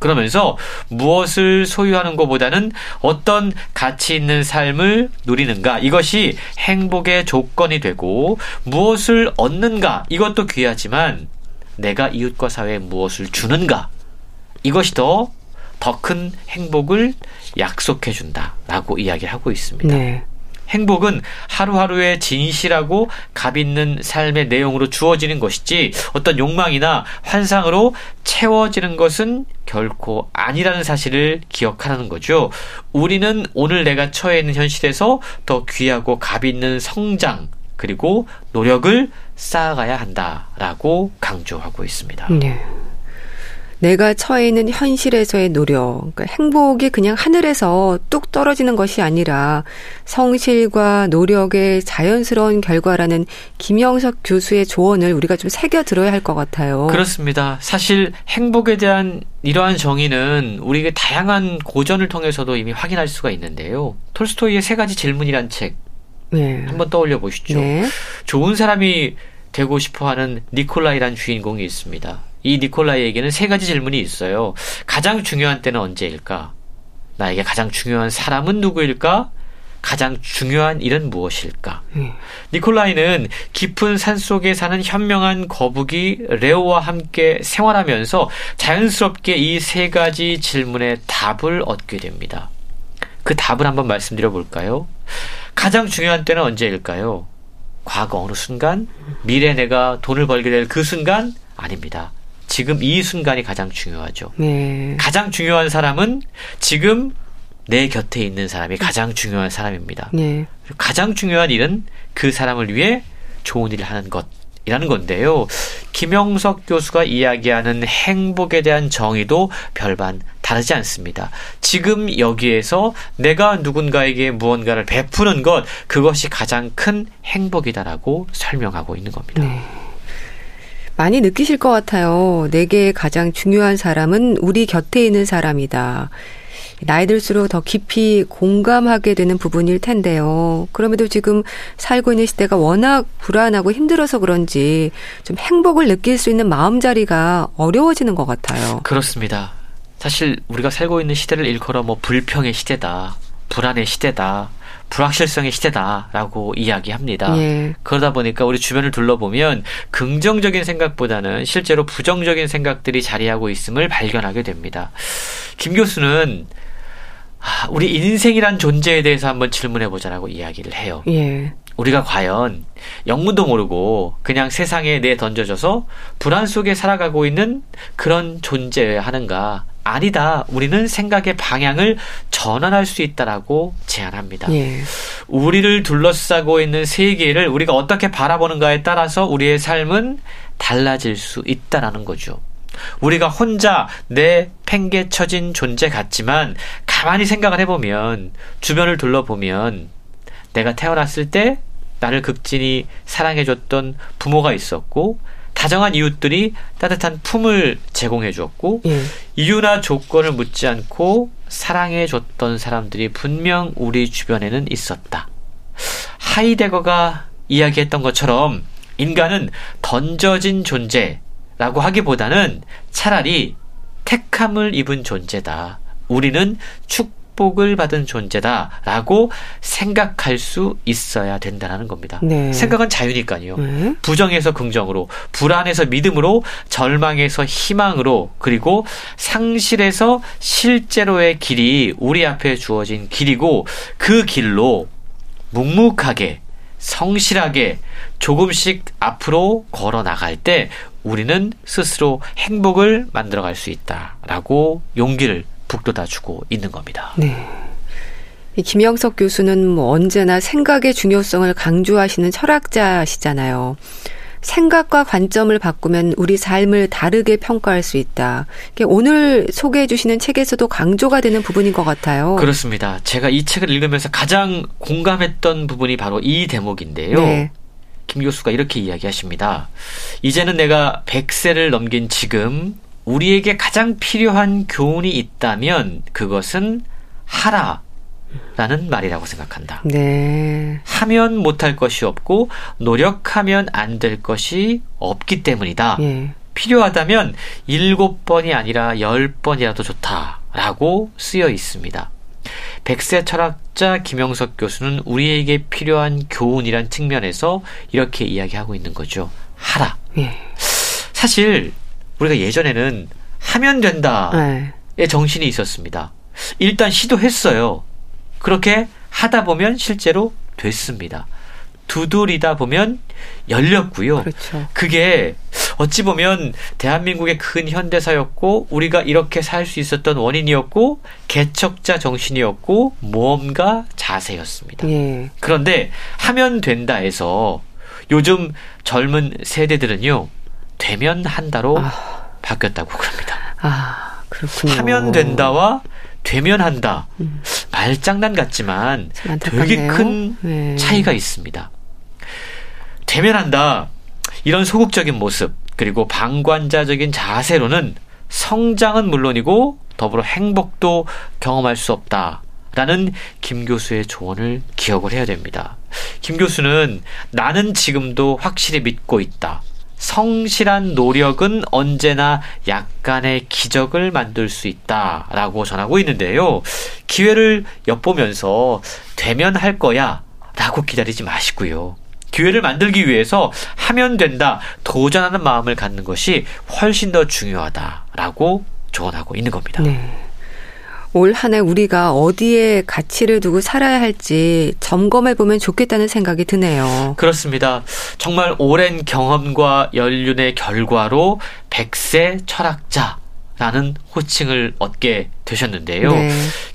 그러면서 무엇을 소유하는 것보다는 어떤 가치 있는 삶을 누리는가 이것이 행복의 조건이 되고 무엇을 얻는가 이것도 귀하지만 내가 이웃과 사회에 무엇을 주는가 이것이 더 더 큰 행복을 약속해 준다라고 이야기를 하고 있습니다. 네. 행복은 하루하루의 진실하고 값 있는 삶의 내용으로 주어지는 것이지 어떤 욕망이나 환상으로 채워지는 것은 결코 아니라는 사실을 기억하라는 거죠. 우리는 오늘 내가 처해 있는 현실에서 더 귀하고 값 있는 성장 그리고 노력을 쌓아가야 한다라고 강조하고 있습니다. 네. 내가 처해 있는 현실에서의 노력, 그러니까 행복이 그냥 하늘에서 뚝 떨어지는 것이 아니라 성실과 노력의 자연스러운 결과라는 김영석 교수의 조언을 우리가 좀 새겨 들어야 할 것 같아요. 그렇습니다. 사실 행복에 대한 이러한 정의는 우리에게 다양한 고전을 통해서도 이미 확인할 수가 있는데요. 톨스토이의 세 가지 질문이란 책 네. 한번 떠올려 보시죠. 네. 좋은 사람이 되고 싶어 하는 니콜라이란 주인공이 있습니다. 이 니콜라이에게는 세 가지 질문이 있어요. 가장 중요한 때는 언제일까? 나에게 가장 중요한 사람은 누구일까? 가장 중요한 일은 무엇일까? 음. 니콜라이는 깊은 산 속에 사는 현명한 거북이 레오와 함께 생활하면서 자연스럽게 이 세 가지 질문의 답을 얻게 됩니다. 그 답을 한번 말씀드려 볼까요? 가장 중요한 때는 언제일까요? 과거 어느 순간? 미래 내가 돈을 벌게 될 그 순간? 아닙니다. 지금 이 순간이 가장 중요하죠. 네. 가장 중요한 사람은 지금 내 곁에 있는 사람이 가장 중요한 사람입니다. 네. 가장 중요한 일은 그 사람을 위해 좋은 일을 하는 것이라는 건데요. 김영석 교수가 이야기하는 행복에 대한 정의도 별반 다르지 않습니다. 지금 여기에서 내가 누군가에게 무언가를 베푸는 것, 그것이 가장 큰 행복이다라고 설명하고 있는 겁니다. 네. 많이 느끼실 것 같아요. 내게 가장 중요한 사람은 우리 곁에 있는 사람이다. 나이 들수록 더 깊이 공감하게 되는 부분일 텐데요. 그럼에도 지금 살고 있는 시대가 워낙 불안하고 힘들어서 그런지 좀 행복을 느낄 수 있는 마음자리가 어려워지는 것 같아요. 그렇습니다. 사실 우리가 살고 있는 시대를 일컬어 뭐 불평의 시대다, 불안의 시대다, 불확실성의 시대다라고 이야기합니다. 예. 그러다 보니까 우리 주변을 둘러보면 긍정적인 생각보다는 실제로 부정적인 생각들이 자리하고 있음을 발견하게 됩니다. 김 교수는 아, 우리 인생이란 존재에 대해서 한번 질문해 보자라고 이야기를 해요. 예. 우리가 과연 영문도 모르고 그냥 세상에 내 던져져서 불안 속에 살아가고 있는 그런 존재여야 하는가? 아니다. 우리는 생각의 방향을 전환할 수 있다라고 제안합니다. 예. 우리를 둘러싸고 있는 세계를 우리가 어떻게 바라보는가에 따라서 우리의 삶은 달라질 수 있다라는 거죠. 우리가 혼자 내 팽개쳐진 존재 같지만 가만히 생각을 해보면 주변을 둘러보면 내가 태어났을 때 나를 극진히 사랑해줬던 부모가 있었고 다정한 이웃들이 따뜻한 품을 제공해 주었고 예. 이유나 조건을 묻지 않고 사랑해 줬던 사람들이 분명 우리 주변에는 있었다. 하이데거가 이야기했던 것처럼 인간은 던져진 존재라고 하기보다는 차라리 택함을 입은 존재다. 우리는 축 축복을 받은 존재다라고 생각할 수 있어야 된다는 겁니다. 네. 생각은 자유니까요. 네. 부정에서 긍정으로, 불안에서 믿음으로, 절망에서 희망으로, 그리고 상실에서 실제로의 길이 우리 앞에 주어진 길이고 그 길로 묵묵하게 성실하게 조금씩 앞으로 걸어 나갈 때 우리는 스스로 행복을 만들어 갈 수 있다라고 용기를 북돋아주고 있는 겁니다. 네. 김영석 교수는 뭐 언제나 생각의 중요성을 강조하시는 철학자시잖아요. 생각과 관점을 바꾸면 우리 삶을 다르게 평가할 수 있다. 오늘 소개해 주시는 책에서도 강조가 되는 부분인 것 같아요. 그렇습니다. 제가 이 책을 읽으면서 가장 공감했던 부분이 바로 이 대목인데요. 네. 김 교수가 이렇게 이야기하십니다. 이제는 내가 100세를 넘긴 지금 우리에게 가장 필요한 교훈이 있다면 그것은 하라. 라는 말이라고 생각한다. 네. 하면 못할 것이 없고 노력하면 안 될 것이 없기 때문이다. 예. 필요하다면 일곱 번이 아니라 열 번이라도 좋다라고 쓰여 있습니다. 백세 철학자 김영석 교수는 우리에게 필요한 교훈이란 측면에서 이렇게 이야기하고 있는 거죠. 하라. 예. 사실 우리가 예전에는 하면 된다의 네. 정신이 있었습니다. 일단 시도했어요. 그렇게 하다 보면 실제로 됐습니다. 두드리다 보면 열렸고요. 그렇죠. 그게 어찌 보면 대한민국의 큰 현대사였고 우리가 이렇게 살 수 있었던 원인이었고 개척자 정신이었고 모험가 자세였습니다. 예. 그런데 하면 된다 해서 요즘 젊은 세대들은요. 되면 한다로 아. 바뀌었다고 그럽니다. 아, 그렇군요. 하면 된다와 되면 한다. 음. 말장난 같지만 되게 큰 네. 차이가 있습니다. 되면 한다. 이런 소극적인 모습, 그리고 방관자적인 자세로는 성장은 물론이고 더불어 행복도 경험할 수 없다. 라는 김 교수의 조언을 기억을 해야 됩니다. 김 교수는 나는 지금도 확실히 믿고 있다. 성실한 노력은 언제나 약간의 기적을 만들 수 있다. 라고 전하고 있는데요. 기회를 엿보면서 되면 할 거야. 라고 기다리지 마시고요. 기회를 만들기 위해서 하면 된다, 도전하는 마음을 갖는 것이 훨씬 더 중요하다라고 조언하고 있는 겁니다. 네. 올 한해 우리가 어디에 가치를 두고 살아야 할지 점검해 보면 좋겠다는 생각이 드네요. 그렇습니다. 정말 오랜 경험과 연륜의 결과로 백세 철학자 라는 호칭을 얻게 되셨는데요. 네.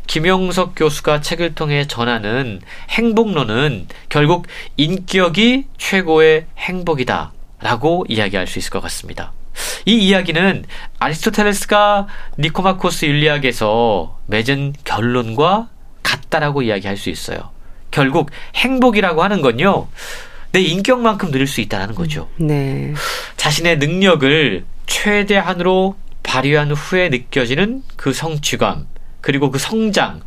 김용석 교수가 책을 통해 전하는 행복론은 결국 인격이 최고의 행복이다 라고 이야기할 수 있을 것 같습니다. 이 이야기는 아리스토텔레스가 니코마코스 윤리학에서 맺은 결론과 같다라고 이야기할 수 있어요. 결국 행복이라고 하는 건요. 내 인격만큼 누릴 수 있다는 거죠. 네. 자신의 능력을 최대한으로 발휘한 후에 느껴지는 그 성취감, 그리고 그 성장,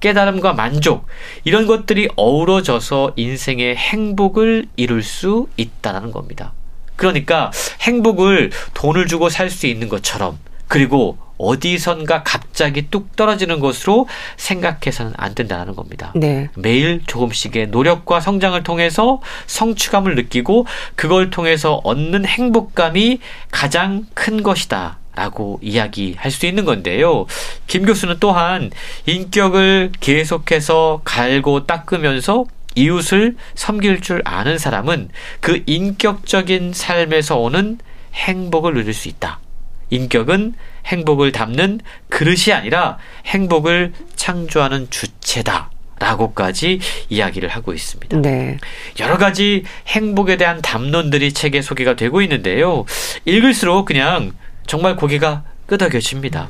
깨달음과 만족, 이런 것들이 어우러져서 인생의 행복을 이룰 수 있다는 겁니다. 그러니까 행복을 돈을 주고 살 수 있는 것처럼, 그리고 어디선가 갑자기 뚝 떨어지는 것으로 생각해서는 안 된다는 겁니다. 네. 매일 조금씩의 노력과 성장을 통해서 성취감을 느끼고 그걸 통해서 얻는 행복감이 가장 큰 것이다. 라고 이야기할 수 있는 건데요. 김 교수는 또한 인격을 계속해서 갈고 닦으면서 이웃을 섬길 줄 아는 사람은 그 인격적인 삶에서 오는 행복을 누릴 수 있다. 인격은 행복을 담는 그릇이 아니라 행복을 창조하는 주체다. 라고까지 이야기를 하고 있습니다. 네. 여러 가지 행복에 대한 담론들이 책에 소개가 되고 있는데요. 읽을수록 그냥 정말 고개가 끄덕여집니다.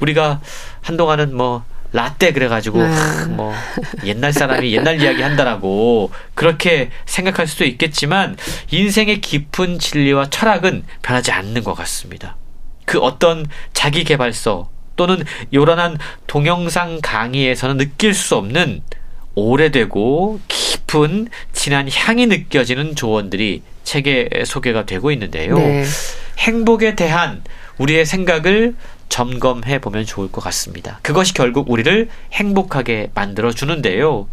우리가 한동안은 뭐 라떼 그래가지고 아. 뭐 옛날 사람이 옛날 이야기 한다라고 그렇게 생각할 수도 있겠지만 인생의 깊은 진리와 철학은 변하지 않는 것 같습니다. 그 어떤 자기 개발서 또는 요란한 동영상 강의에서는 느낄 수 없는 오래되고 깊은 진한 향이 느껴지는 조언들이 책에 소개가 되고 있는데요. 네. 행복에 대한 우리의 생각을 점검해 보면 좋을 것 같습니다. 그것이 결국 우리를 행복하게 만들어 주는데요.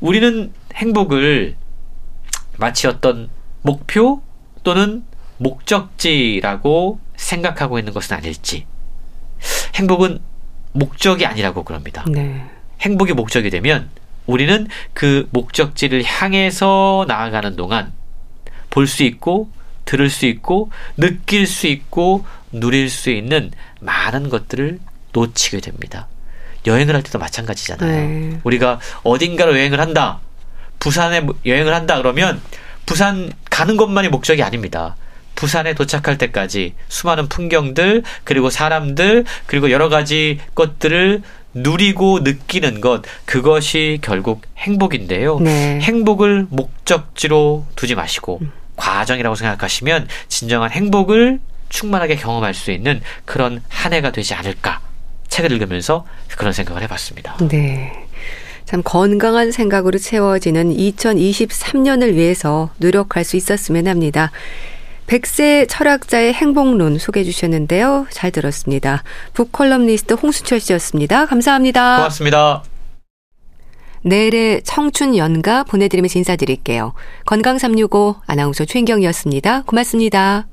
우리는 행복을 마치 어떤 목표 또는 목적지라고 생각하고 있는 것은 아닐지. 행복은 목적이 아니라고 그럽니다. 네. 행복이 목적이 되면 우리는 그 목적지를 향해서 나아가는 동안 볼 수 있고 들을 수 있고 느낄 수 있고 누릴 수 있는 많은 것들을 놓치게 됩니다. 여행을 할 때도 마찬가지잖아요. 네. 우리가 어딘가로 여행을 한다. 부산에 여행을 한다 그러면 부산 가는 것만이 목적이 아닙니다. 부산에 도착할 때까지 수많은 풍경들 그리고 사람들 그리고 여러 가지 것들을 누리고 느끼는 것 그것이 결국 행복인데요. 네. 행복을 목적지로 두지 마시고 음. 과정이라고 생각하시면 진정한 행복을 충만하게 경험할 수 있는 그런 한 해가 되지 않을까 책을 읽으면서 그런 생각을 해봤습니다. 네. 참 건강한 생각으로 채워지는 2023년을 위해서 노력할 수 있었으면 합니다. 백세 철학자의 행복론 소개해 주셨는데요. 잘 들었습니다. 북컬럼니스트 홍수철 씨였습니다. 감사합니다. 고맙습니다. 내일의 청춘 연가 보내드리면서 인사드릴게요. 건강365 아나운서 최인경이었습니다. 고맙습니다.